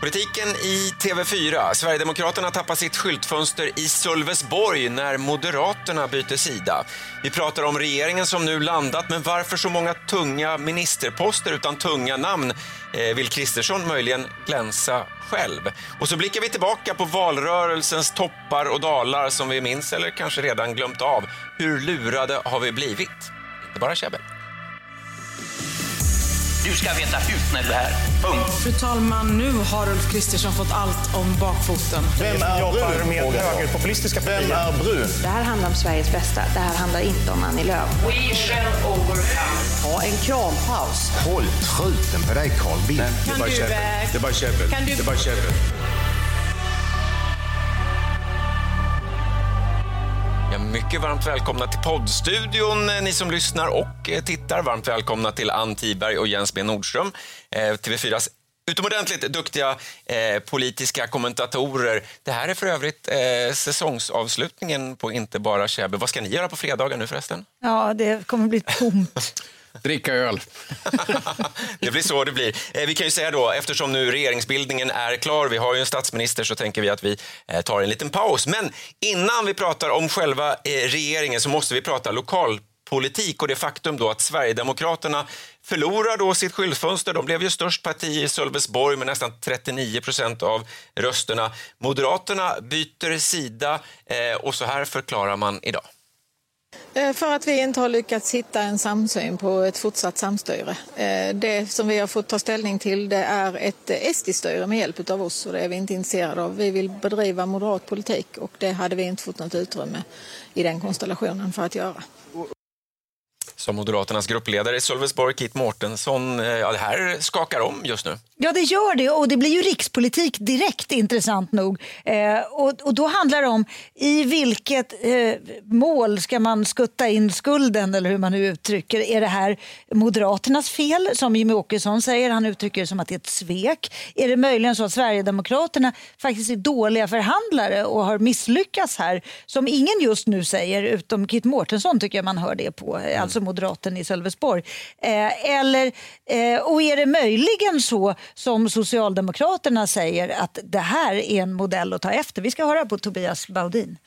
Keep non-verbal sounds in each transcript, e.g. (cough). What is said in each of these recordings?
Politiken i TV4. Sverigedemokraterna tappar sitt skyltfönster i Sölvesborg när Moderaterna byter sida. Vi pratar om regeringen som nu landat, men varför så många tunga ministerposter utan tunga namn? Eh, vill Kristersson möjligen glänsa själv? Och så blickar vi tillbaka på valrörelsens toppar och dalar som vi minns eller kanske redan glömt av. Hur lurade har vi blivit? Inte bara käbbel. Du ska veta hut när du är här. Punkt. Fru talman, nu har Ulf Kristersson fått allt om bakfoten. Vem är brun? med högerpopulistiska Vem är brun? Det här handlar om Sveriges bästa. Det här handlar inte om Annie Lööf. We shall overcome. Ha en krampaus. Håll truten på dig Carl Bildt. Kan du, eh, Det är bara käbbel. Kan du- Det är bara käbbel. Mycket varmt välkomna till poddstudion, eh, ni som lyssnar och eh, tittar. Varmt välkomna till Ann Tiberg och Jens B Nordström, eh, TV4s utomordentligt duktiga eh, politiska kommentatorer. Det här är för övrigt eh, säsongsavslutningen på Inte bara käbbel. Vad ska ni göra på fredagar nu förresten? Ja, det kommer bli tomt. (laughs) Dricka öl. (laughs) det blir så det blir. Eh, vi kan ju säga då, eftersom nu regeringsbildningen är klar, vi har ju en statsminister, så tänker vi att vi eh, tar en liten paus. Men innan vi pratar om själva eh, regeringen så måste vi prata lokalpolitik och det faktum då att Sverigedemokraterna förlorar då sitt skyltfönster. De blev ju störst parti i Sölvesborg med nästan 39 procent av rösterna. Moderaterna byter sida eh, och så här förklarar man idag. Eh, för att vi inte har lyckats hitta en samsyn på ett fortsatt samstyre. Eh, det som vi har fått ta ställning till det är ett SD-styre med hjälp av oss och det är vi inte intresserade av. Vi vill bedriva moderat politik och det hade vi inte fått något utrymme i den konstellationen för att göra. Som Moderaternas gruppledare i Sölvesborg, Kit Mårtensson, eh, ja, det här skakar om just nu. Ja, det gör det och det blir ju rikspolitik direkt intressant nog. Eh, och, och då handlar det om i vilket eh, mål ska man skutta in skulden eller hur man nu uttrycker. Är det här Moderaternas fel som Jimmie Åkesson säger? Han uttrycker det som att det är ett svek. Är det möjligen så att Sverigedemokraterna faktiskt är dåliga förhandlare och har misslyckats här? Som ingen just nu säger, utom Kit Mårtensson tycker jag man hör det på, mm. alltså kvadraten i Sölvesborg. Eh, eller, eh, och är det möjligen så som Socialdemokraterna säger att det här är en modell att ta efter? Vi ska höra på Tobias Baudin.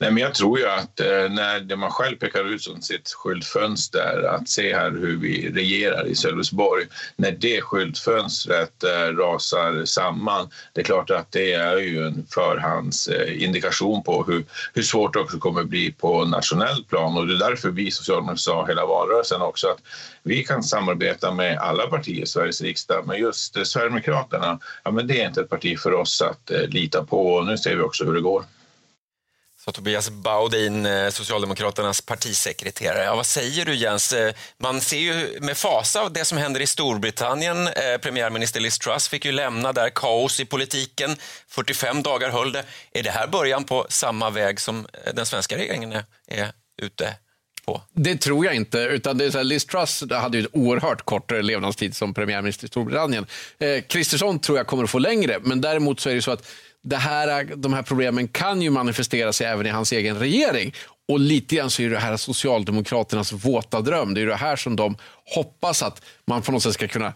Nej, men jag tror ju att eh, när det man själv pekar ut som sitt skyltfönster, att se här hur vi regerar i Sölvesborg, när det skyltfönstret eh, rasar samman, det är klart att det är ju en förhandsindikation på hur, hur svårt det också kommer bli på nationell plan och det är därför vi socialdemokrater sa hela valrörelsen också att vi kan samarbeta med alla partier i Sveriges riksdag, men just eh, Sverigedemokraterna, ja, men det är inte ett parti för oss att eh, lita på och nu ser vi också hur det går. Så Tobias Baudin, eh, Socialdemokraternas partisekreterare. Ja, vad säger du Jens? Eh, man ser ju med fasa det som händer i Storbritannien. Eh, premiärminister Liz Truss fick ju lämna där, kaos i politiken. 45 dagar höll det. Är det här början på samma väg som den svenska regeringen är, ute på? Det tror jag inte. Utan det är så här, Liz Truss hade ju en oerhört kort levnadstid som premiärminister i Storbritannien. Eh, Kristersson tror jag kommer att få längre, men däremot så är det så att det här, de här problemen kan ju manifestera sig även i hans egen regering. Och lite grann så är det här Socialdemokraternas våta dröm. Det är det här som de hoppas att man på något sätt ska kunna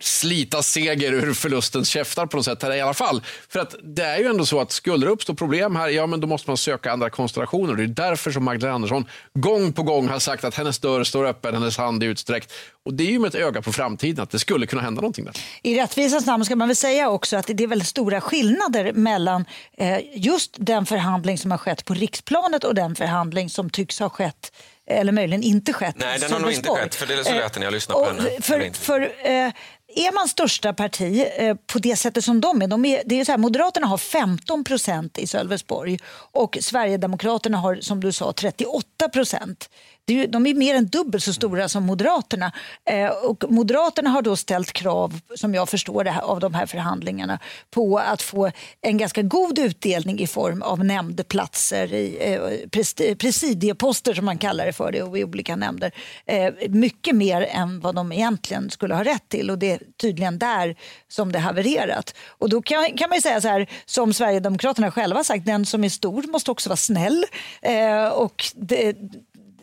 slita seger ur förlustens käftar på något sätt här i alla fall. För att det är ju ändå så att skulle det uppstå problem här, ja men då måste man söka andra konstellationer. Det är därför som Magdalena Andersson gång på gång har sagt att hennes dörr står öppen, hennes hand är utsträckt. Och det är ju med ett öga på framtiden att det skulle kunna hända någonting där. I rättvisans namn ska man väl säga också att det är väldigt stora skillnader mellan eh, just den förhandling som har skett på riksplanet och den förhandling som tycks ha skett eller möjligen inte skett. Nej, den har nog inte skett, för det är så lät när jag lyssnade på henne. För, för, eh, är man största parti eh, på det sättet som de är, de är, det är så här, Moderaterna har 15 procent i Sölvesborg och Sverigedemokraterna har som du sa 38 procent. Det är ju- De är mer än dubbelt så stora som Moderaterna. Eh, och Moderaterna har då ställt krav, som jag förstår det här, av de här förhandlingarna på att få en ganska god utdelning i form av nämndplatser, i, eh, pres- presidieposter som man kallar det för det, och i olika nämnder. Eh, mycket mer än vad de egentligen skulle ha rätt till och det är tydligen där som det havererat. Och då kan, kan man ju säga så här, som Sverigedemokraterna själva har sagt, den som är stor måste också vara snäll. Eh, och det,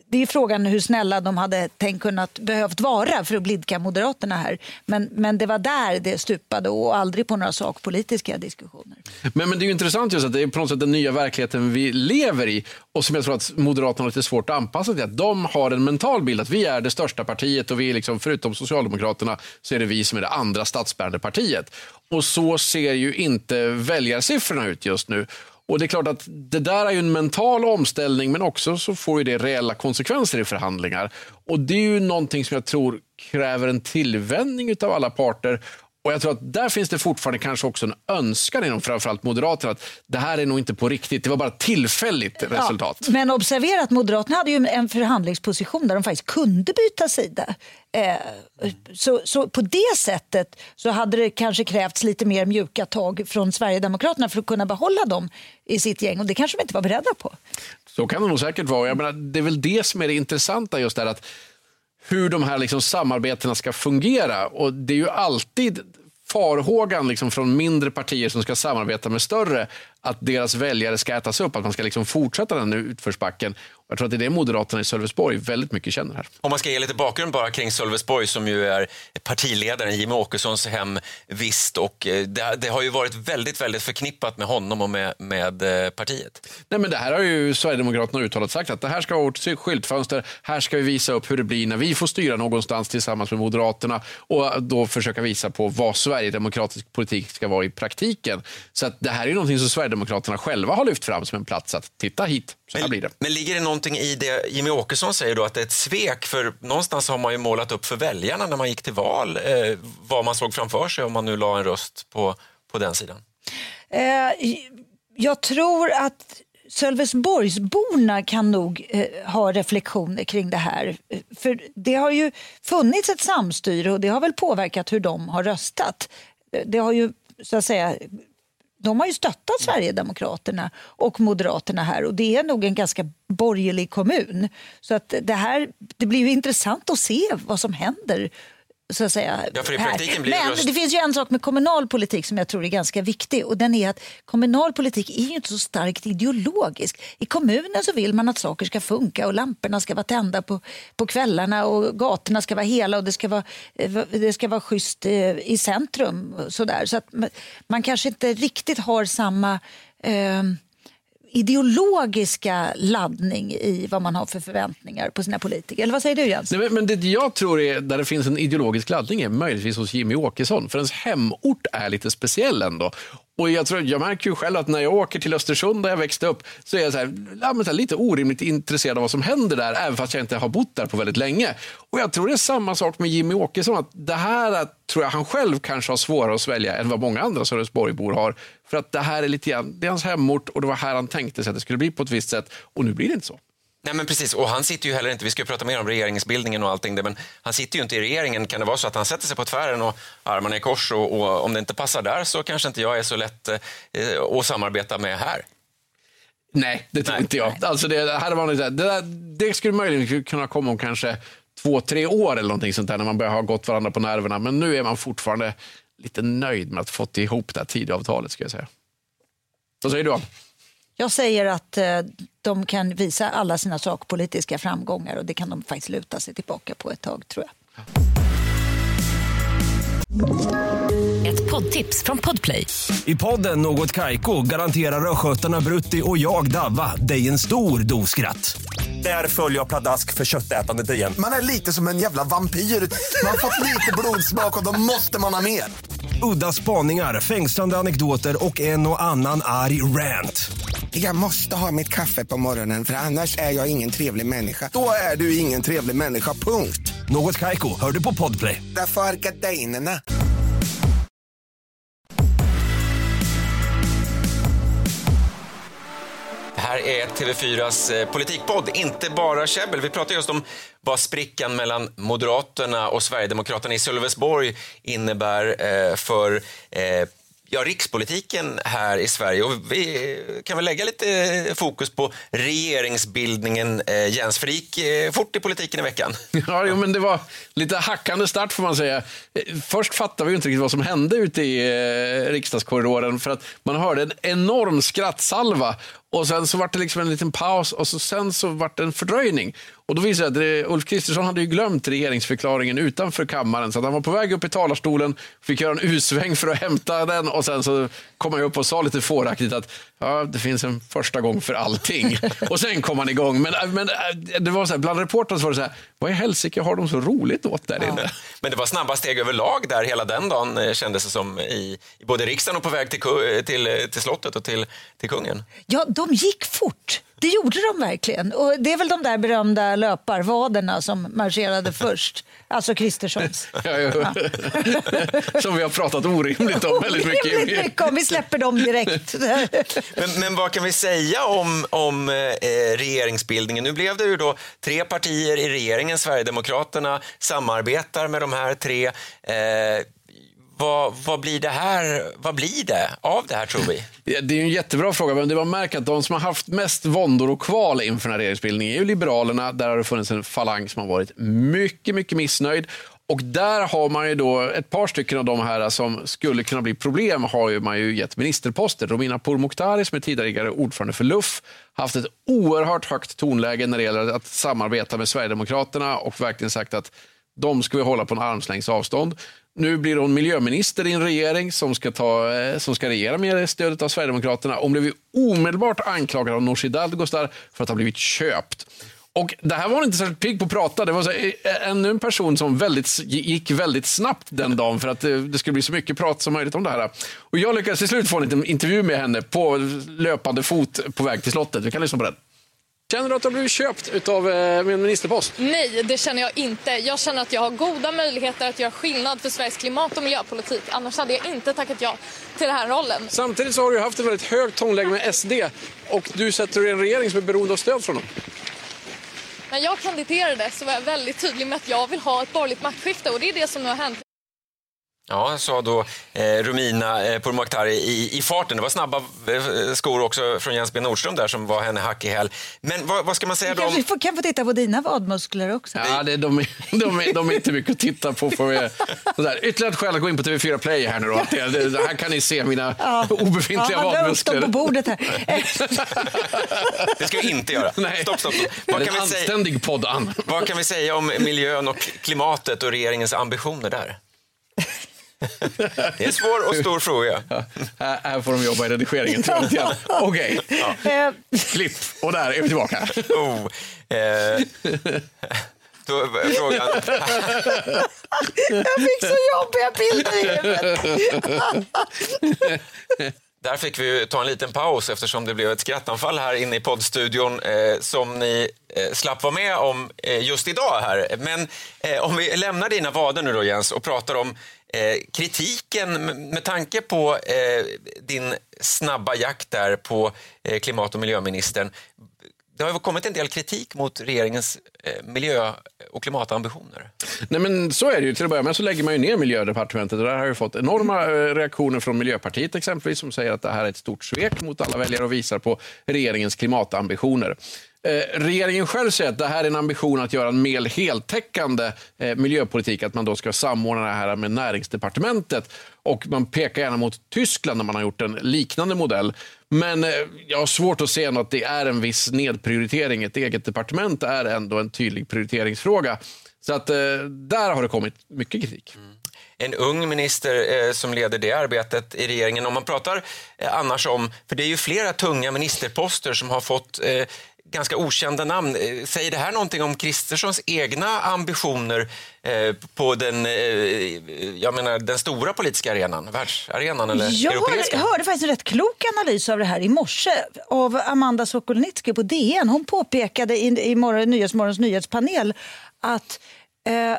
det är frågan hur snälla de hade tänkt kunnat behövt vara för att blidka Moderaterna här. Men, men det var där det stupade och aldrig på några sakpolitiska diskussioner. Men, men det är ju intressant just att det är på något sätt den nya verkligheten vi lever i och som jag tror att Moderaterna har lite svårt att anpassa till. Att de har en mental bild att vi är det största partiet och vi är liksom, förutom Socialdemokraterna så är det vi som är det andra statsbärande partiet. Och så ser ju inte väljarsiffrorna ut just nu. Och det är klart att det där är ju en mental omställning men också så får ju det reella konsekvenser i förhandlingar. Och det är ju någonting som jag tror kräver en tillvänjning av alla parter. Och jag tror att där finns det fortfarande kanske också en önskan inom framförallt Moderaterna att det här är nog inte på riktigt, det var bara tillfälligt resultat. Ja, men observera att Moderaterna hade ju en förhandlingsposition där de faktiskt kunde byta sida. Eh, så, så på det sättet så hade det kanske krävts lite mer mjuka tag från Sverigedemokraterna för att kunna behålla dem i sitt gäng och det kanske de inte var beredda på. Så kan det nog säkert vara. Jag menar, det är väl det som är det intressanta just där att hur de här liksom samarbetena ska fungera. Och Det är ju alltid farhågan liksom från mindre partier som ska samarbeta med större att deras väljare ska ätas upp, att man ska liksom fortsätta den utförsbacken. Jag tror att det är det Moderaterna i Sölvesborg väldigt mycket känner här. Om man ska ge lite bakgrund bara kring Sölvesborg som ju är partiledaren Jimmie Åkessons hem visst och eh, det, det, har ju varit väldigt, väldigt förknippat med honom och med, med eh, partiet. Nej, men det här har ju Sverigedemokraterna uttalat sagt att det här ska vara vårt skyltfönster. Här ska vi visa upp hur det blir när vi får styra någonstans tillsammans med Moderaterna och då försöka visa på vad Sverigedemokratisk politik ska vara i praktiken. Så att det här är någonting som Sverigedemokraterna själva har lyft fram som en plats att titta hit, så här men, blir det. Men ligger det någonting i det Jimmy Åkesson säger då att det är ett svek? För någonstans har man ju målat upp för väljarna när man gick till val eh, vad man såg framför sig om man nu la en röst på, på den sidan. Eh, jag tror att Sölvesborgsborna kan nog eh, ha reflektioner kring det här. För det har ju funnits ett samstyre och det har väl påverkat hur de har röstat. Det har ju så att säga de har ju stöttat Sverigedemokraterna och Moderaterna här och det är nog en ganska borgerlig kommun. Så att det här, det blir ju intressant att se vad som händer så att säga. Ja, Men just... det finns ju en sak med kommunal politik som jag tror är ganska viktig och den är att kommunal politik är ju inte så starkt ideologisk. I kommunen så vill man att saker ska funka och lamporna ska vara tända på, på kvällarna och gatorna ska vara hela och det ska vara, eh, det ska vara schysst eh, i centrum. Sådär. Så att man kanske inte riktigt har samma eh, ideologiska laddning i vad man har för förväntningar på sina politiker. Eller vad säger du Jens? Nej, men det jag tror är där det finns en ideologisk laddning är möjligtvis hos Jimmy Åkesson. För ens hemort är lite speciell ändå. Och jag, tror, jag märker ju själv att när jag åker till Östersund där jag växte upp så är jag så här, ja, så här, lite orimligt intresserad av vad som händer där även fast jag inte har bott där på väldigt länge. Och jag tror det är samma sak med Jimmy Åkesson. Att det här tror jag han själv kanske har svårare att svälja än vad många andra Sölvesborgbor har. För att det här är lite grann, det är hans hemort och det var här han tänkte sig att det skulle bli på ett visst sätt och nu blir det inte så. Nej men precis, och han sitter ju heller inte, vi ska prata mer om regeringsbildningen och allting, men han sitter ju inte i regeringen. Kan det vara så att han sätter sig på tvären och armarna i kors och, och om det inte passar där så kanske inte jag är så lätt eh, att samarbeta med här? Nej, det tror Nej. inte jag. Alltså det, här var det, där, det skulle möjligen kunna komma om kanske två, tre år eller någonting sånt där när man börjar ha gått varandra på nerverna. Men nu är man fortfarande lite nöjd med att ha fått ihop det här Tidöavtalet ska jag säga. Vad säger du? Jag säger att eh, de kan visa alla sina sakpolitiska framgångar och det kan de faktiskt luta sig tillbaka på ett tag tror jag. Ett poddtips från Podplay. I podden Något Kaiko garanterar östgötarna Brutti och jag, Davva, dig en stor dos skratt. Där följer jag pladask för köttätandet igen. Man är lite som en jävla vampyr. Man har fått lite blodsmak och då måste man ha mer. Udda spaningar, fängslande anekdoter och en och annan arg rant. Jag måste ha mitt kaffe på morgonen för annars är jag ingen trevlig människa. Då är du ingen trevlig människa, punkt. Något kajko, hör du på podplay. Därför är gardinerna. Det här är TV4s eh, politikpodd, inte bara käbbel. Vi pratar just om vad sprickan mellan Moderaterna och Sverigedemokraterna i Sölvesborg innebär eh, för eh, ja, rikspolitiken här i Sverige. Och vi kan väl lägga lite fokus på regeringsbildningen. Eh, Jens, för det gick eh, fort i politiken i veckan. (laughs) Ja, jo, men det var lite hackande start får man säga. Eh, först fattade vi inte riktigt vad som hände ute i eh, riksdagskorridoren för att man hörde en enorm skrattsalva Och sen så var det liksom en liten paus och så sen så var det en fördröjning. Och då visade det att Ulf Kristersson hade ju glömt regeringsförklaringen utanför kammaren. Så att han var på väg upp i talarstolen, fick göra en U-sväng för att hämta den och sen så kom han upp och sa lite fåraktigt att ja, det finns en första gång för allting. (laughs) och sen kom han igång. Men, men äh, det var så här, bland reportrarna var det så här, vad i helsike har de så roligt åt där inne? Men det var snabba steg överlag där hela den dagen eh, kändes det som i, i både riksdagen och på väg till, till, till slottet och till, till kungen. Ja, de gick fort. Det gjorde de verkligen. Och det är väl de där berömda löparvaderna som marscherade (laughs) först. Alltså Kristerssons. (laughs) Ja, ja. (laughs) Som vi har pratat orimligt om väldigt mycket. Orimligt mycket om vi släpper dem direkt. Men, men vad kan vi säga om, om eh, regeringsbildningen? Nu blev det ju då tre partier i regeringen. Sverigedemokraterna samarbetar med de här tre. Eh, vad, vad, blir det här, vad blir det av det här tror vi? Det är en jättebra fråga, men det var märkt att de som har haft mest våndor och kval inför den här regeringsbildningen är ju Liberalerna. Där har det funnits en falang som har varit mycket, mycket missnöjd. Och där har man ju då ett par stycken av de här som skulle kunna bli problem har ju man ju gett ministerposter. Romina Pourmokhtari som är tidigare ordförande för LUF har haft ett oerhört högt tonläge när det gäller att samarbeta med Sverigedemokraterna och verkligen sagt att de ska vi hålla på en armslängds avstånd. Nu blir hon miljöminister i en regering som ska, ta, eh, som ska regera med stödet av Sverigedemokraterna. Hon blev omedelbart anklagad av Nooshi Dadgostar för att ha blivit köpt. Och det här var hon inte särskilt pigg på att prata. Det var så, eh, ännu en person som väldigt, gick väldigt snabbt den dagen för att eh, det, skulle bli så mycket prat som möjligt om det här. Och jag lyckades till slut få en intervju med henne på löpande fot på väg till slottet. Vi kan lyssna på den. Känner du att du har blivit köpt av min ministerpost? Nej, det känner jag inte. Jag känner att jag har goda möjligheter att göra skillnad för Sveriges klimat och miljöpolitik. Annars hade jag inte tackat ja till den här rollen. Samtidigt så har du haft ett väldigt högt tonläge med SD och du sätter dig i en regering som är beroende av stöd från dem. När jag kandiderade så var jag väldigt tydlig med att jag vill ha ett borgerligt maktskifte och det är det som nu har hänt. Ja, sa då eh, Romina eh, Pourmokhtari i, i farten. Det var snabba eh, skor också från Jens B Nordström där som var henne hack i häl. Men vad, vad ska man säga då? Om... vi får, kan få titta på dina vadmuskler också. Ja, det, de, är- de, är, de är inte mycket att titta på. För jag, sådär. Ytterligare ett skäl att gå in på TV4 Play här nu då. Det, det, här kan ni se mina (laughs) obefintliga ja, upp dem vadmuskler. på bordet här. (laughs) Det ska vi inte göra. (laughs) Nej. Stopp, stopp, stopp. Det Vad är kan, en vi säga, anständig podd, Ann. vad kan vi säga om miljön och klimatet och regeringens ambitioner där? Det är en svår och stor fråga. (laughs) Här, här får de jobba i redigeringen. tror jag lite grann. Okej, Eh, klipp. Och där är vi tillbaka. (laughs) Oh, eh, då, är frågan... jag fick så jobbiga bilder i huvudet. (laughs) Där fick vi ta en liten paus eftersom det blev ett skrattanfall här inne i poddstudion eh, som ni eh, slapp vara med om eh, just idag här. Men eh, om vi lämnar dina vader nu då Jens och pratar om eh, kritiken med tanke på eh, din snabba jakt där på eh, klimat och miljöministern. Det har ju kommit en del kritik mot regeringens eh, miljö och klimatambitioner. Nej, men så är det ju. Till att börja med så lägger man ju ner miljödepartementet och där har ju fått enorma eh, reaktioner från Miljöpartiet exempelvis som säger att det här är ett stort svek mot alla väljare och visar på regeringens klimatambitioner. Eh, regeringen själv säger att det här är en ambition att göra en mer heltäckande eh, miljöpolitik, att man då ska samordna det här med näringsdepartementet och man pekar gärna mot Tyskland när man har gjort en liknande modell. Men eh, jag har svårt att se att det är en viss nedprioritering. Ett eget departement är ändå en tydlig prioriteringsfråga. Så att eh, där har det kommit mycket kritik. Mm. en ung minister eh, som leder det arbetet i regeringen. Om man pratar eh, annars om, för det är ju flera tunga ministerposter som har fått eh, ganska okända namn. Eh, Säger det här någonting om Kristerssons egna ambitioner eh, på den, eh, jag menar, den stora politiska arenan, världsarenan eller Jag hörde, europeiska? jag hörde faktiskt en rätt klok analys av det här i morse av Amanda Sokolnitsky på DN. Hon påpekade i, i morgon, Nyhetsmorgons nyhetspanel att eh,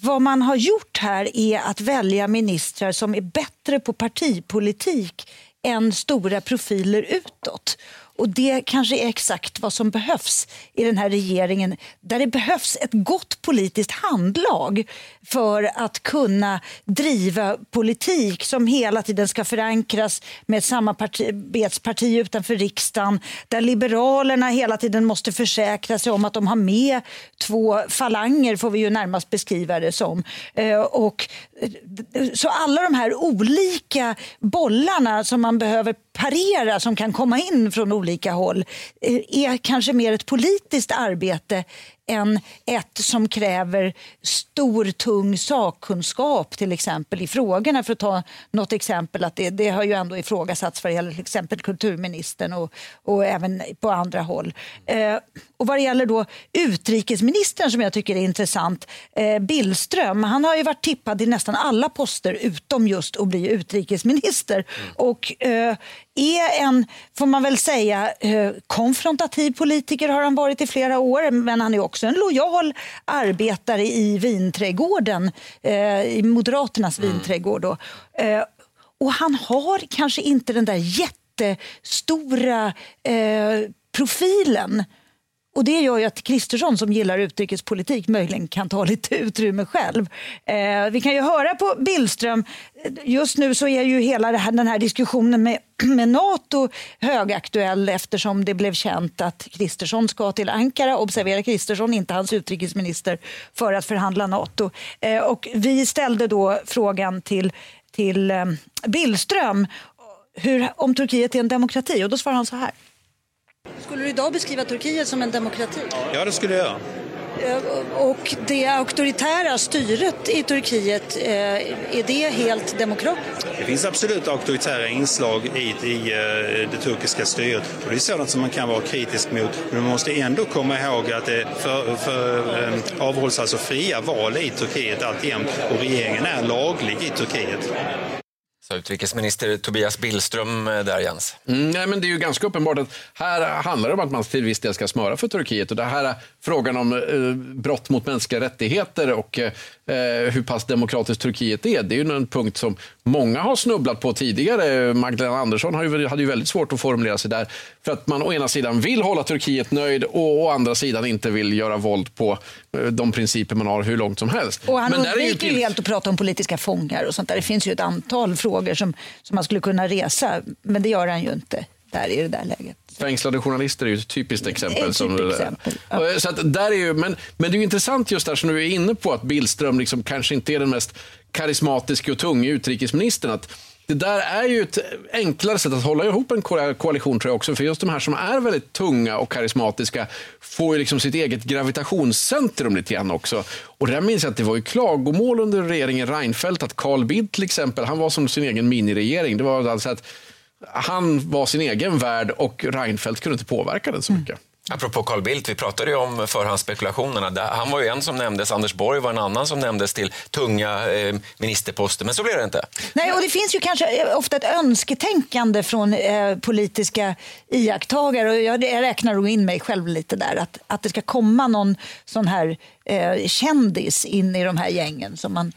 vad man har gjort här är att välja ministrar som är bättre på partipolitik än stora profiler utåt. Och det kanske är exakt vad som behövs i den här regeringen där det behövs ett gott politiskt handlag för att kunna driva politik som hela tiden ska förankras med samma samarbetsparti utanför riksdagen där Liberalerna hela tiden måste försäkra sig om att de har med två falanger får vi ju närmast beskriva det som. Eh, och, eh, så alla de här olika bollarna som man behöver parera som kan komma in från olika håll eh, är kanske mer ett politiskt arbete än ett som kräver stor, tung sakkunskap till exempel i frågorna. För att ta något exempel, att det, det har ju ändå ifrågasatts vad gäller till exempel kulturministern och, och även på andra håll. Eh, och vad det gäller då utrikesministern som jag tycker är intressant, eh, Billström, han har ju varit tippad i nästan alla poster utom just att bli utrikesminister. Och eh, är en, får man väl säga, eh, konfrontativ politiker har han varit i flera år, men han är också en lojal arbetare i vinträdgården, eh, i Moderaternas vinträdgård. Då. Eh, och han har kanske inte den där jättestora eh, profilen och Det gör ju att Kristersson som gillar utrikespolitik möjligen kan ta lite utrymme själv. Eh, vi kan ju höra på Billström. Just nu så är ju hela här, den här diskussionen med, (clears throat) med Nato högaktuell eftersom det blev känt att Kristersson ska till Ankara. Observera Kristersson, inte hans utrikesminister, för att förhandla Nato. Eh, och vi ställde då frågan till, till eh, Billström hur, om Turkiet är en demokrati och då svarar han så här. Skulle du idag beskriva Turkiet som en demokrati? Ja, det skulle jag. Eh, Och det auktoritära styret i Turkiet, eh, är det helt demokratiskt? Det finns absolut auktoritära inslag i, i eh, det turkiska styret och det är sådant som man kan vara kritisk mot. Men man måste ändå komma ihåg att det för, för, avhålls alltså fria val i Turkiet alltjämt och regeringen är laglig i Turkiet. Så utrikesminister Tobias Billström eh, där, Jens. Mm, nej, men det är ju ganska uppenbart att här handlar det om att man till viss del ska smöra för Turkiet. Och det här eh, frågan om eh, brott mot mänskliga rättigheter och eh, eh, hur pass demokratiskt Turkiet är, det är ju en punkt som många har snubblat på tidigare. Magdalena Andersson har ju, hade ju väldigt svårt att formulera sig där. För att man å ena sidan vill hålla Turkiet nöjd och å andra sidan inte vill göra våld på de principer man har hur långt som helst. Och han Men undviker ju till- helt att prata om politiska fångar och sånt där. Det finns ju ett antal frågor som, som man skulle kunna resa, men det gör han ju inte där i det där läget. Fängslade journalister är ju ett typiskt exempel. Ett som typexempel, Och, Så att där är ju, men, men det är intressant just där som du är inne på att Billström liksom kanske inte är den mest karismatiska och tunga utrikesministern. Att det där är ju ett enklare sätt att hålla ihop en koalition tror jag också. För just de här som är väldigt tunga och karismatiska får ju liksom sitt eget gravitationscentrum lite grann också. Och där minns jag att det var ju klagomål under regeringen Reinfeldt att Carl Bildt till exempel, han var som sin egen miniregering. Det var alltså att han var sin egen värld och Reinfeldt kunde inte påverka den så mycket. Apropå Carl Bildt, vi pratade ju om förhandsspekulationerna. Han var ju en som nämndes, Anders Borg var en annan som nämndes till tunga eh, ministerposter, men så blev det inte. Nej, och det finns ju kanske eh, ofta ett önsketänkande från eh, politiska iakttagare. Och jag, jag räknar nog in mig själv lite där. Att, att det ska komma någon sån här eh, kändis in i de här gängen som man...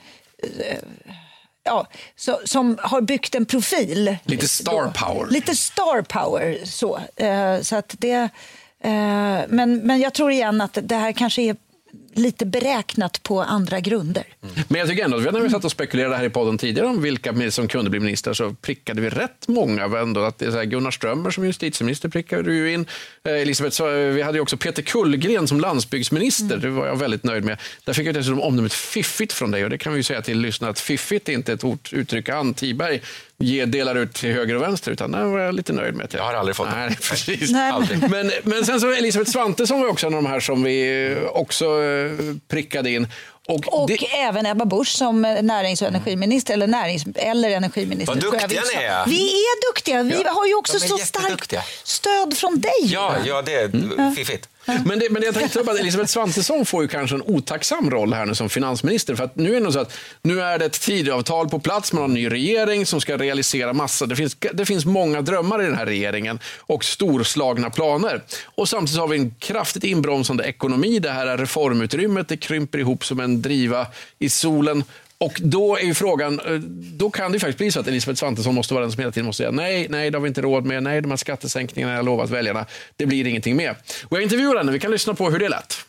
Ja, så, som har byggt en profil. Lite star power. Lite star power. Så, eh, så att det, men, men jag tror igen att det här kanske är lite beräknat på andra grunder. Men jag tycker ändå när vi satt och spekulerade här i podden tidigare om vilka som kunde bli ministrar så prickade vi rätt många. Ändå. Att det är så här Gunnar Strömmer som justitieminister prickade du ju in. Eh, Elisabeth, så, eh, vi hade ju också Peter Kullgren som landsbygdsminister. Det var jag väldigt nöjd med. Där fick jag dessutom omdömet fiffigt från dig och det kan vi ju säga till lyssnarna att fiffigt är inte ett ord, uttryck Ann Tiberg ge, delar ut till höger och vänster utan det var jag lite nöjd med. Jag har aldrig fått Nej, (laughs) precis. Nej, men- Aldrig. Men, men sen så Elisabeth Svantesson var också en av de här som vi också eh, prickade in. Och, Och det, även Ebba Busch som närings och energiminister, eller, närings eller energiminister. Vad duktiga ni är. Vi är duktiga. Vi Ja, har ju också så starkt stöd från dig. Ja, ja det är fiffigt. Men, det, men jag tänkte upp att Elisabeth Svantesson får ju kanske en otacksam roll här nu som finansminister. För att nu är det så att nu är det ett tidavtal på plats, man har en ny regering som ska realisera massa. Det finns, det finns många drömmar i den här regeringen och storslagna planer. Och samtidigt har vi en kraftigt inbromsande ekonomi. Det här reformutrymmet det krymper ihop som en driva i solen. Och då är ju frågan, eh, då kan det faktiskt bli så att Elisabeth Svantesson måste vara den som hela tiden måste säga nej, nej, det har vi inte råd med, nej, de här skattesänkningarna jag lovat väljarna, det blir ingenting med. Och jag intervjuar henne, vi kan lyssna på hur det lät.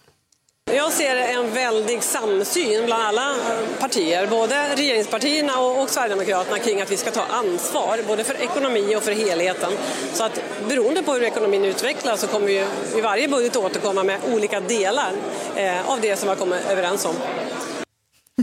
Jag ser en väldig samsyn bland alla eh, partier, både regeringspartierna och, och Sverigedemokraterna kring att vi ska ta ansvar både för ekonomi och för helheten. Så att beroende på hur ekonomin utvecklas så kommer vi i varje budget återkomma med olika delar eh, av det som vi har kommit överens om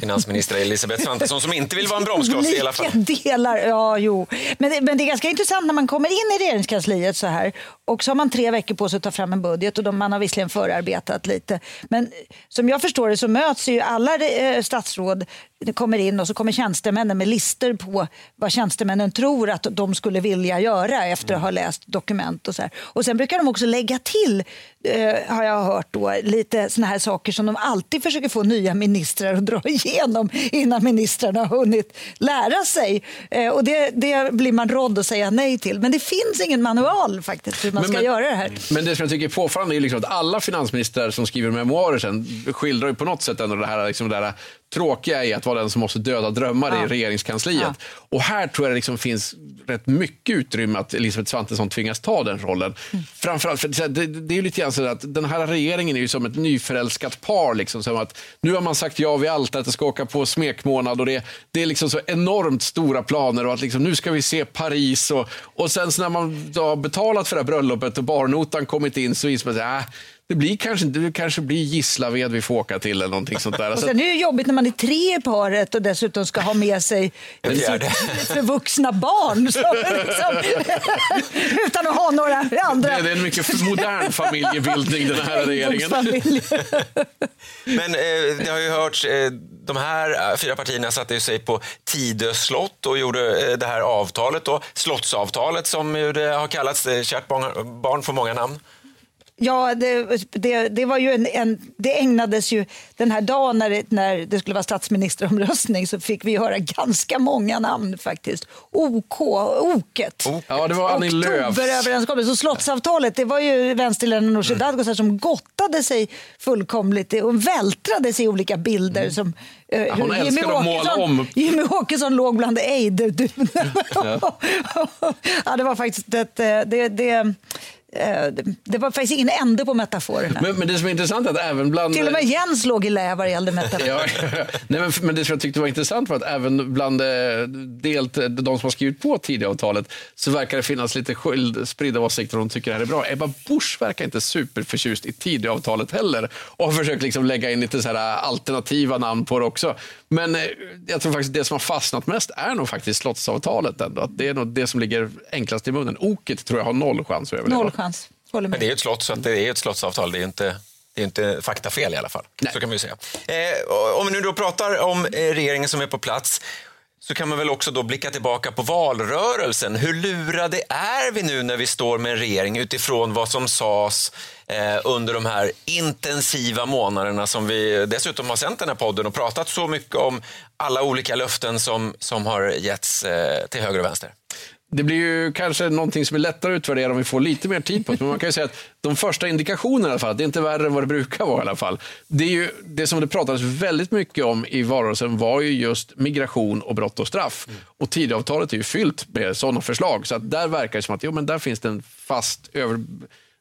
finansminister Elisabeth Svantesson som inte vill vara en bromskloss i alla fall. Delar, ja jo. Men, det- men det är ganska intressant när man kommer in i regeringskansliet så här och så har man tre veckor på sig att ta fram en budget och de, man har visserligen förarbetat lite. Men som jag förstår det så möts ju alla eh, statsråd det kommer in och så kommer tjänstemännen med lister på vad tjänstemännen tror att de skulle vilja göra efter att ha läst dokument och så här. Och sen brukar de också lägga till, eh, har jag hört då, lite såna här saker som de alltid försöker få nya ministrar att dra (laughs) igenom innan ministrarna har hunnit lära sig. Eh, och det, det blir man rådd att säga nej till. Men det finns ingen manual faktiskt hur man Men- ska men- göra det här. Men det som jag tycker är påfallande är liksom att alla finansministrar som skriver memoarer sen skildrar ju på något sätt ändå det här, liksom det här tråkiga i att vara den som måste döda drömmar Ja. i regeringskansliet. Och här tror jag det liksom finns rätt mycket utrymme att Elisabeth Svantesson tvingas ta den rollen. Framförallt för det, det, är ju lite grann så att den här regeringen är ju som ett nyförälskat par. Liksom, som att nu har man sagt ja vid allt att det ska åka på smekmånad och det, det är liksom så enormt stora planer och att liksom, nu ska vi se Paris och, och sen när man då har betalat för det här bröllopet och barnotan kommit in så inser man att det blir kanske inte, det kanske blir Gislaved vi får åka till eller någonting sånt där. Och Så sen är det ju jobbigt när man är tre i paret och dessutom ska ha med sig förvuxna barn. Liksom, (laughs) utan att ha några andra. det, det är en mycket modern familjebildning den här (laughs) regeringen. Men eh, det har ju hörts, eh, de här eh, fyra partierna satte ju sig på Tidö slott och gjorde eh, det här avtalet, då, slottsavtalet som ju det har kallats. Eh, kärt barn, barn får många namn. Ja, det, det, det, var ju en, en, det ägnades ju den här dagen när det, när det skulle vara statsministeromröstning så fick vi höra ganska många namn faktiskt. OK, Oket. Ja, det var Annie Lööfs. Oktoberöverenskommelsen. Så slottsavtalet, det var ju vänsterledaren Nooshi Dadgostar som gottade sig fullkomligt och vältrade sig i olika bilder. Som, eh, hon hur älskar att måla om. Jimmy Åkesson låg bland ejderduvorna. (laughs) ja, det var faktiskt ett, eh, det, det, det, det var faktiskt ingen ände på metaforerna. Men, men det som är intressant är att även bland... Till och med Jens låg i lä vad det gällde metaforer. Ja, (laughs) nej, men, men det som jag tyckte var intressant var att även bland eh, delt, de som har skrivit på Tidöavtalet så verkar det finnas lite skild, spridda åsikter om de tycker det här är bra. Ebba Busch verkar inte superförtjust i Tidöavtalet heller och har försökt liksom lägga in lite så alternativa namn på det också. Men eh, jag tror faktiskt det som har fastnat mest är nog faktiskt slottsavtalet ändå. Att det är nog det som ligger enklast i munnen. Oket tror jag har noll chans att överleva. Noll chans. Håller Men med. det är ju ett slott, så att det är ett slottsavtal. Det är inte, det är inte faktafel i alla fall. Så kan man ju säga. Eh, om vi nu då pratar om eh, regeringen som är på plats så kan man väl också då blicka tillbaka på valrörelsen. Hur lurade är vi nu när vi står med en regering utifrån vad som sades eh, under de här intensiva månaderna som vi dessutom har sänt den här podden och pratat så mycket om alla olika löften som, som har getts eh, till höger och vänster. Det blir ju kanske någonting som är lättare att utvärdera om vi får lite mer tid på det. Men man kan ju säga att de första indikationerna i alla fall, det är inte värre än vad det brukar vara i alla fall. Det, är ju, det som det pratades väldigt mycket om i valrörelsen var ju just migration och brott och straff. Och Tidöavtalet är ju fyllt med sådana förslag. Så att där verkar det som att jo, men där finns det en fast över,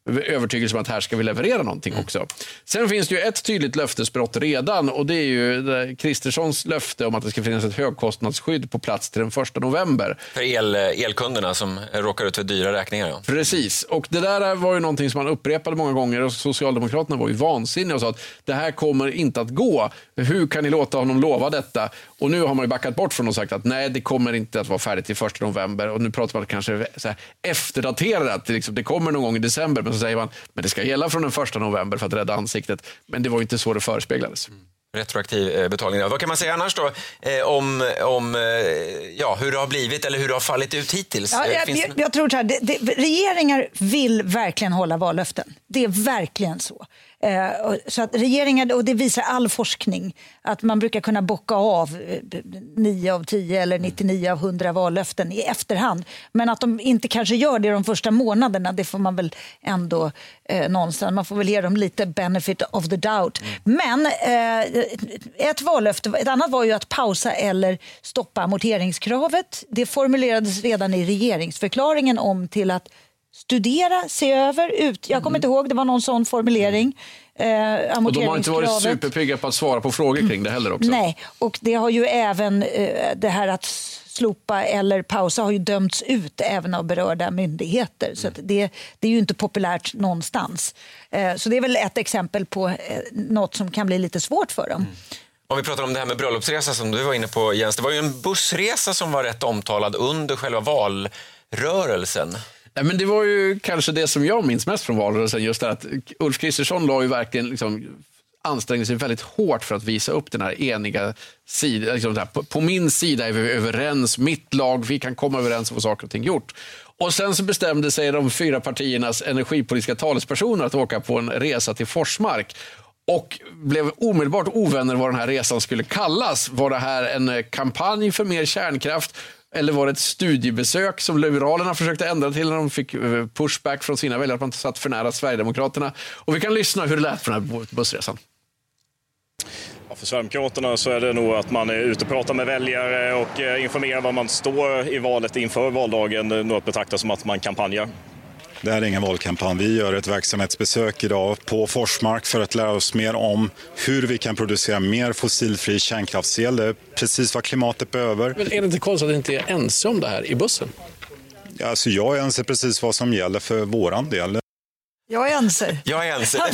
övertygelse om att här ska vi leverera någonting också. Sen finns det ju ett tydligt löftesbrott redan och det är ju Kristerssons löfte om att det ska finnas ett högkostnadsskydd på plats till den 1 november. För el, elkunderna som råkar ut för dyra räkningar. Ja. Precis, och det där var ju någonting som man upprepade många gånger och Socialdemokraterna var ju vansinniga och sa att det här kommer inte att gå. Hur kan ni låta honom lova detta? Och nu har man ju backat bort från och sagt att nej, det kommer inte att vara färdigt till 1 november och nu pratar man kanske så här efterdaterat, liksom, det kommer någon gång i december men så säger man men det ska gälla från den 1 november för att rädda ansiktet. Men det var ju inte så det förespeglades. retroaktiv eh, betalning. Vad kan man säga annars då eh, om, om eh, ja, hur det har blivit eller hur det har fallit ut hittills? Ja, jag, jag, jag tror så här, det, det, regeringar vill verkligen hålla vallöften. Det är verkligen så. Eh, så att regeringar, och det visar all forskning, att man brukar kunna bocka av eh, 9 av 10 eller 99 av 100 vallöften i efterhand. Men att de inte kanske gör det de första månaderna, det får man väl ändå eh, någonstans, man får väl ge dem lite benefit of the doubt. Men eh, ett vallöfte, ett annat var ju att pausa eller stoppa amorteringskravet. Det formulerades redan i regeringsförklaringen om till att studera, se över, ut. Jag kommer inte ihåg, det var någon sån formulering. Eh, Och de har inte varit superpigga på att svara på frågor kring det heller också. Nej, och det har ju även eh, det här att slopa eller pausa har ju dömts ut även av berörda myndigheter. Så att det, det är ju inte populärt någonstans. Eh, så det är väl ett exempel på eh, något som kan bli lite svårt för dem. Om vi pratar om det här med bröllopsresa som du var inne på Jens, det var ju en bussresa som var rätt omtalad under själva valrörelsen. Men det var ju kanske det som jag minns mest från valrörelsen, just det att Ulf Kristersson la ju verkligen liksom ansträngde sig väldigt hårt för att visa upp den här eniga sidan. Liksom på, på min sida är vi överens, mitt lag, vi kan komma överens om saker och ting gjort. Och sen så bestämde sig de fyra partiernas energipolitiska talespersoner att åka på en resa till Forsmark och blev omedelbart ovänner vad den här resan skulle kallas. Var det här en kampanj för mer kärnkraft? Eller var det ett studiebesök som Liberalerna försökte ändra till när de fick eh, pushback från sina väljare att man satt för nära Sverigedemokraterna? Och vi kan lyssna hur det lät på den här bussresan. För Sverigedemokraterna så är det nog att man är ute och pratar med väljare och eh, informerar var man står i valet inför valdagen. Eh, Något att betrakta som att man kampanjar. Det här är ingen valkampanj. Vi gör ett verksamhetsbesök idag på Forsmark för att lära oss mer om hur vi kan producera mer fossilfri kärnkraftsel. Det är precis vad klimatet behöver. Men är det inte konstigt att ni inte är ense om det här i bussen? Alltså jag ense precis vad som gäller för våran del. Jag är ense. Jag är ense. Han,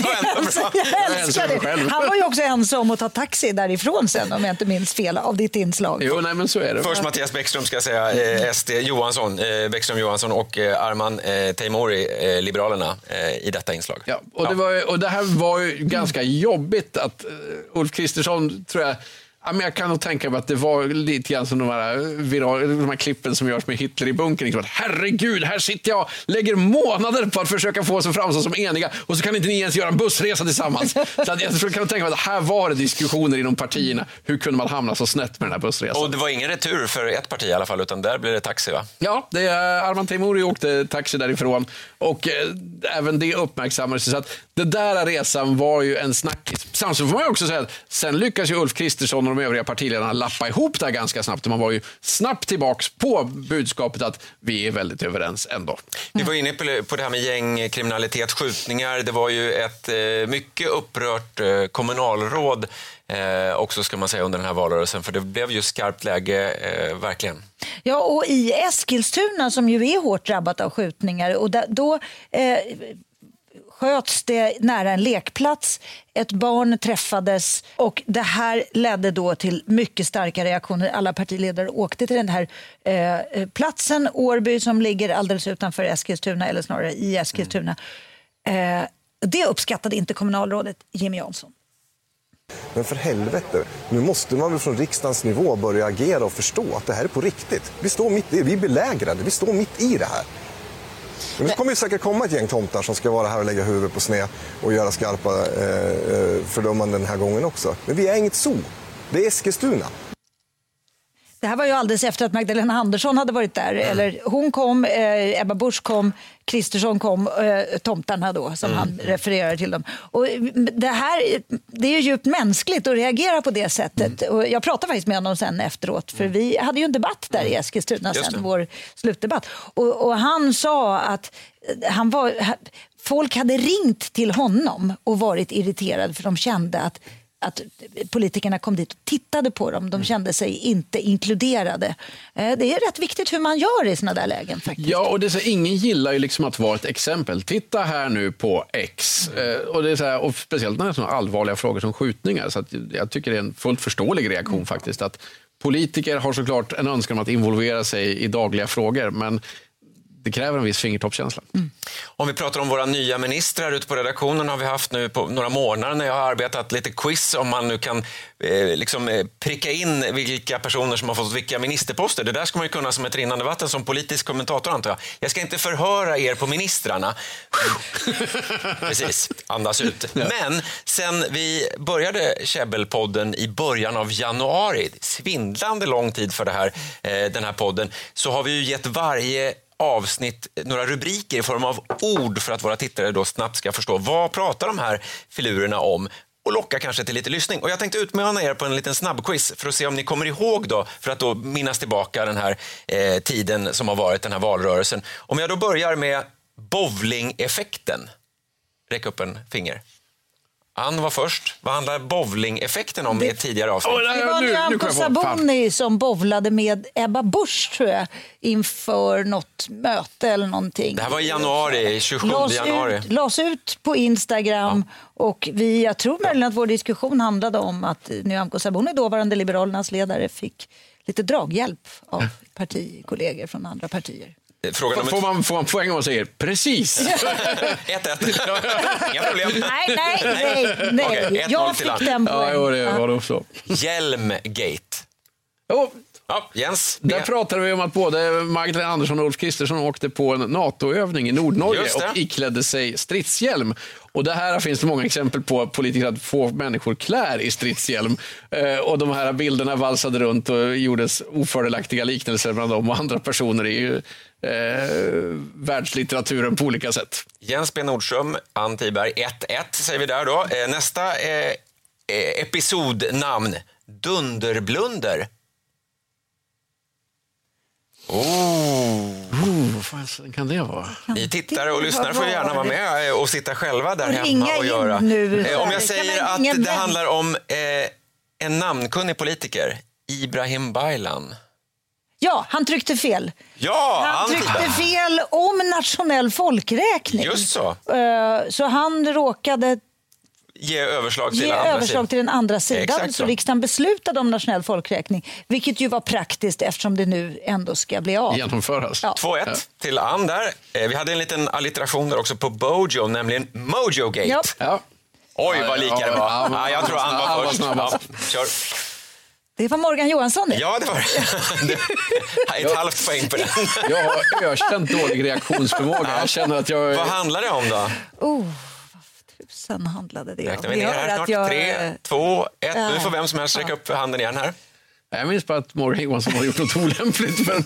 jag älskar det. Han var ju också ense om att ta taxi därifrån sen om jag inte minns fel av ditt inslag. Jo, nej, men så är det. Först Mattias Bäckström ska jag säga, eh, SD Johansson, eh, Bäckström Johansson och eh, Arman eh, Teimouri, eh, Liberalerna, i detta inslag. Ja, och, det var, och det här var ju ganska jobbigt att Ulf Kristersson, tror jag, Ja, men jag kan nog tänka mig att det var lite grann som de här, viral, de här klippen som görs med Hitler i bunkern. Liksom att, Herregud, här sitter jag lägger månader på att försöka få oss att framstå som eniga och så kan inte ni ens göra en bussresa tillsammans. (laughs) så att jag kan tänka mig att här var det diskussioner inom partierna. Hur kunde man hamna så snett med den här bussresan? Och det var ingen retur för ett parti i alla fall, utan där blev det taxi va? Ja, det är Arman Teimouri åkte taxi därifrån och eh, även det uppmärksammades. Så att det där resan var ju en snackis. Samtidigt får man ju också säga att sen lyckas ju Ulf Kristersson och de övriga partiledarna lappa ihop det här ganska snabbt. Man var ju snabbt tillbaks på budskapet att vi är väldigt överens ändå. Vi var inne på- på det här med gängkriminalitet, skjutningar. Det var ju ett eh, mycket upprört eh, kommunalråd eh, också ska man säga under den här valrörelsen, för det blev ju skarpt läge, eh, verkligen. Ja, och i Eskilstuna som ju är hårt drabbat av skjutningar och där, då eh, sköts det nära en lekplats. Ett barn träffades och det här ledde då till mycket starka reaktioner. Alla partiledare åkte till den här eh, platsen, Årby, som ligger alldeles utanför Eskilstuna, eller snarare i Eskilstuna. Eh, det uppskattade inte kommunalrådet Jimmy Jansson. Men för helvete, nu måste man väl från riksdagens nivå börja agera och förstå att det här är på riktigt. Vi står mitt i, vi är belägrade, vi står mitt i det här. Men det kommer ju säkert komma ett gäng tomtar som ska vara här och lägga huvudet på sned och göra skarpa eh, eh fördömanden den här gången också. Men vi är inget zoo. Det är Eskilstuna. Det här var ju alldeles efter att Magdalena Andersson hade varit där. Eller hon kom, eh, Ebba Busch kom, Kristersson kom, eh, tomtarna då som Mm. han refererar till dem. Och det här det är ju djupt mänskligt att reagera på det sättet. Och jag pratade faktiskt med honom sen efteråt för vi hade ju en debatt där i Eskilstuna Just det. sen, vår slutdebatt. Och, och han sa att han var, folk hade ringt till honom och varit irriterade för de kände att att politikerna kom dit och tittade på dem. De kände sig inte inkluderade. Eh, Det är rätt viktigt hur man gör i såna där lägen. faktiskt. Ja, och det är så, ingen gillar ju liksom att vara ett exempel. Titta här nu på X. Eh, och det är så här, och speciellt när det är såna allvarliga frågor som skjutningar. Så jag tycker det är en fullt förståelig reaktion faktiskt. Att politiker har såklart en önskan om att involvera sig i dagliga frågor, men det kräver en viss fingertoppskänsla. Om vi pratar om våra nya ministrar ute på redaktionen har vi haft nu på några månader när jag har arbetat lite quiz om man nu kan eh, liksom, eh, pricka in vilka personer som har fått vilka ministerposter. Det där ska man ju kunna som ett rinnande vatten som politisk kommentator antar jag. Jag ska inte förhöra er på ministrarna. (laughs) Precis, andas ut. Men sen vi började Käbbelpodden i början av januari, svindlande lång tid för det här, eh, den här podden, så har vi ju gett varje avsnitt några rubriker i form av ord för att våra tittare då snabbt ska förstå vad pratar de här filurerna om och locka kanske till lite lyssning. Och jag tänkte utmana er på en liten snabbquiz för att se om ni kommer ihåg då, för att då minnas tillbaka den här eh, tiden som har varit, den här valrörelsen. Om jag då börjar med bowlingeffekten. Räck upp en finger. Ann var först. Vad handlar bowlingeffekten om i ett tidigare avsnitt? Det var Nyamko Sabuni som bovlade med Ebba Busch tror jag inför något möte eller någonting. Det här var i januari, 27 Lades januari. ut, lades ut på Instagram och vi, jag tror möjligen att vår diskussion handlade om att Nyamko Sabuni, dåvarande Liberalernas ledare, fick lite draghjälp av (laughs) partikollegor från andra partier. Frågan om får, man, får man poäng om man säger precis? (laughs) 1-1. (laughs) Inga problem. Nej, nej, nej, nej. 1-0 jag fick den Ja, poängen. jo, det var det också. Hjälmgate. Oh, Ja, Jens. där pratade vi om att både Magdalena Andersson och Ulf Kristersson åkte på en NATO-övning i Nordnorge och iklädde sig stridshjälm. Och det här finns det många exempel på politiker att få människor klär i stridshjälm. Eh, och de här bilderna valsade runt och gjordes ofördelaktiga liknelser mellan dem och andra personer i eh, världslitteraturen på olika sätt. Jens B Nordström, Ann Tiberg. 1-1 säger vi där då. Eh, Nästa eh, eh episodnamn. Dunderblunder. Oh. Oh, vad fan kan det vara? Ni tittare och lyssnare får gärna vara med eh, och sitta själva där Och hemma och göra. nu. Eh, Om jag säger att det handlar om eh, en namnkunnig politiker, Ibrahim Baylan. Ja, han tryckte fel. Ja, Han Ann tryckte fel om nationell folkräkning. Just så. Eh, Så han råkade Ge överslag till ge andra överslag till den andra sidan. Exakt så så. riksdagen beslutade om nationell folkräkning, vilket ju var praktiskt eftersom det nu ändå ska bli av. Genomföras. Ja. 2-1 till Ann där. Eh, Vi hade en liten allitteration där också på Bojo, nämligen Mojogate. Ja. Ja. Oj, vad lika det var. Ja, Ja, jag tror Ann var först. Ja, kör. Det var Morgan Johansson det. Ja, det var det. (laughs) Ett halvt poäng på den. Jag har ökänt dålig reaktionsförmåga. Jag känner att jag... Vad handlar det om då? Oh, vad tusan handlade det Räknar om? vi ner här snart. jag- Tre, två, ett. Nu får vem som helst räcka upp handen igen här. Jag minns bara att Morgan Johansson har gjort något olämpligt. Men,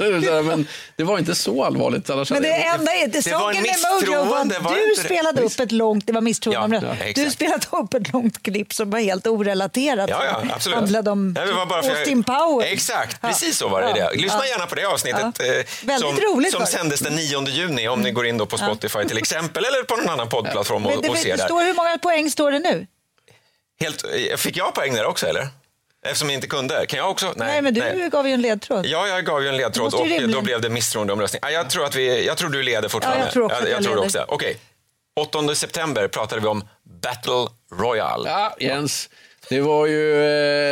men det var inte så allvarligt. Annars Men det enda är, det saken med Mojo var att du spelade upp ett långt, det var misstroende, Ja, ja, du spelade upp ett långt klipp som var helt orelaterat. Ja, ja, absolut. handlade om Nej, det var bara för jag- Austin Powers. Exakt, Ja. precis så var det. Ja. det. Lyssna Ja. gärna på det avsnittet Ja. eh, Väldigt som, roligt som sändes den 9 juni om ni går in då på Spotify till exempel eller på någon annan poddplattform och, och ser det där. står, hur många poäng står det nu? Helt, eh, fick jag poäng där också eller? Eftersom jag inte kunde. Kan jag också? Nej, men du gav ju en ledtråd. Ja, jag gav ju en ledtråd och rimligen- då blev det misstroendeomröstning. Ja, jag, tror att vi, jag tror du leder fortfarande. Ja, jag tror också att jag, jag tror leder. också. Okej. 8 september pratade vi om Battle Royale. Ja, Jens. Det var ju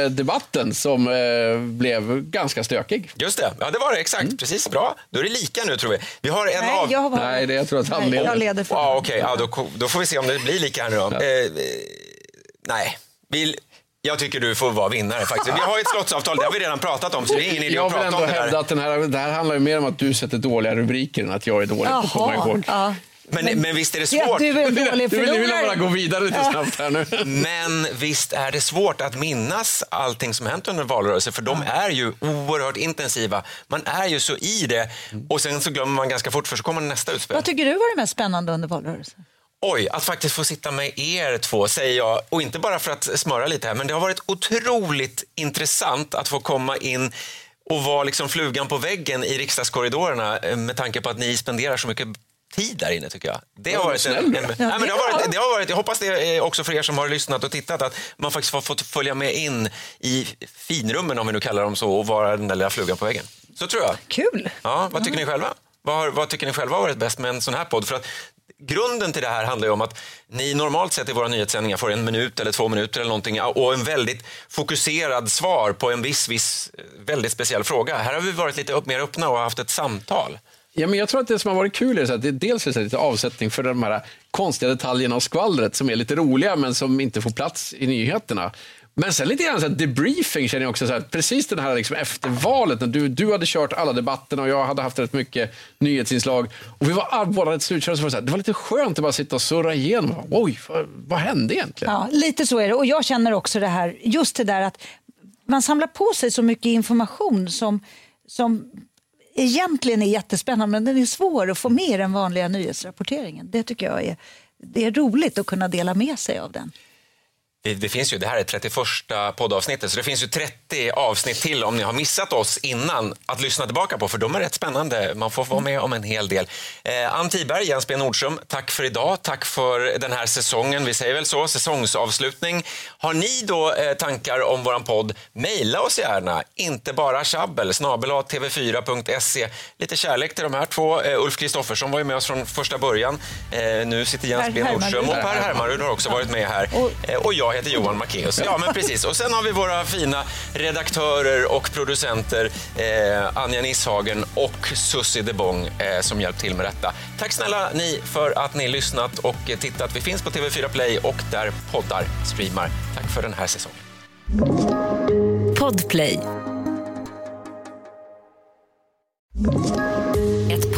eh, debatten som eh, blev ganska stökig. Just det, ja det var det exakt. Precis, bra. Då är det lika nu tror vi. Vi har en Nej, av... jag var- Nej, det, jag tror att han Nej, leder. jag leder för Ja, Okej, ja, då, då får vi se om det blir lika här nu då. Eh, eh, nej, vi, jag tycker du får vara vinnare faktiskt. Vi har ju ett slottsavtal, det har vi redan pratat om så det är ingen idé Jag att vill prata ändå om det hävda där. att den här, det här handlar ju mer om att du sätter dåliga rubriker än att jag är dålig på att komma ihåg. ja. Men, men, visst är det Ja, svårt? du är en (laughs) dålig Du vill, du vill bara förlorare. gå vidare lite Ja. snabbt här nu. Men visst är det svårt att minnas allting som hänt under en valrörelse för de är ju oerhört intensiva. Man är ju så i det och sen så glömmer man ganska fort för så kommer nästa utspel. Vad tycker du var det mest spännande under valrörelsen? Oj, att faktiskt få sitta med er två säger jag. Och inte bara för att smöra lite här, men det har varit otroligt intressant att få komma in och vara liksom flugan på väggen i riksdagskorridorerna eh, med tanke på att ni spenderar så mycket tid där inne tycker jag. Det har varit, snäll en, du en, är. nej, men det har varit, det har varit, jag hoppas det också för er som har lyssnat och tittat att man faktiskt har fått följa med in i finrummen om vi nu kallar dem så och vara den där lilla flugan på väggen. Så tror jag. Kul! Ja, vad tycker ni själva? Vad, vad tycker ni själva har varit bäst med en sån här podd? För att grunden till det här handlar ju om att ni normalt sett i våra nyhetssändningar får en minut eller två minuter eller någonting och en väldigt fokuserad svar på en viss, viss eh, väldigt speciell fråga. Här har vi varit lite upp, mer öppna och haft ett samtal. Ja, men jag tror att det som har varit kul är att det dels är lite avsättning för de här konstiga detaljerna och skvallret som är lite roliga men som inte får plats i nyheterna. Men sen lite grann så här debriefing känner jag också. Så här, precis den här liksom efter valet när du, du hade kört alla debatterna och jag hade haft rätt mycket nyhetsinslag. Och vi var båda rätt slutkörda. Så var det, så här, det var lite skönt att bara sitta och surra igenom. Oj, vad, vad hände egentligen? Ja, lite så är det. Och jag känner också det här, just det där att man samlar på sig så mycket information som, som egentligen är jättespännande men den är svår att få med i den vanliga nyhetsrapporteringen. Det tycker jag är, det är roligt att kunna dela med sig av den. Det, det, finns ju, det här är 31 poddavsnittet, så det finns ju 30 avsnitt till om ni har missat oss innan att lyssna tillbaka på, för de är rätt spännande. Man får vara med om en hel del. Eh, Ann Tiberg, Jens B Nordström, tack för idag. Tack för den här säsongen. Vi säger väl så, säsongsavslutning. Har ni då eh, tankar om våran podd? Mejla oss gärna, inte bara tjabbel, snabel tv4.se. Lite kärlek till de här två. Eh, Ulf Kristoffersson var ju med oss från första början. Eh, nu sitter Jens B Nordström och Per Hermarud har också varit med här. Eh, och jag heter Johan Macéus. Ja, men precis. Och sen har vi våra fina redaktörer och producenter eh, Anja Nisshagen och Susie de Bong eh, som hjälpt till med detta. Tack snälla ni för att ni lyssnat och tittat. Vi finns på TV4 Play och där poddar streamar. Tack för den här säsongen. Podplay.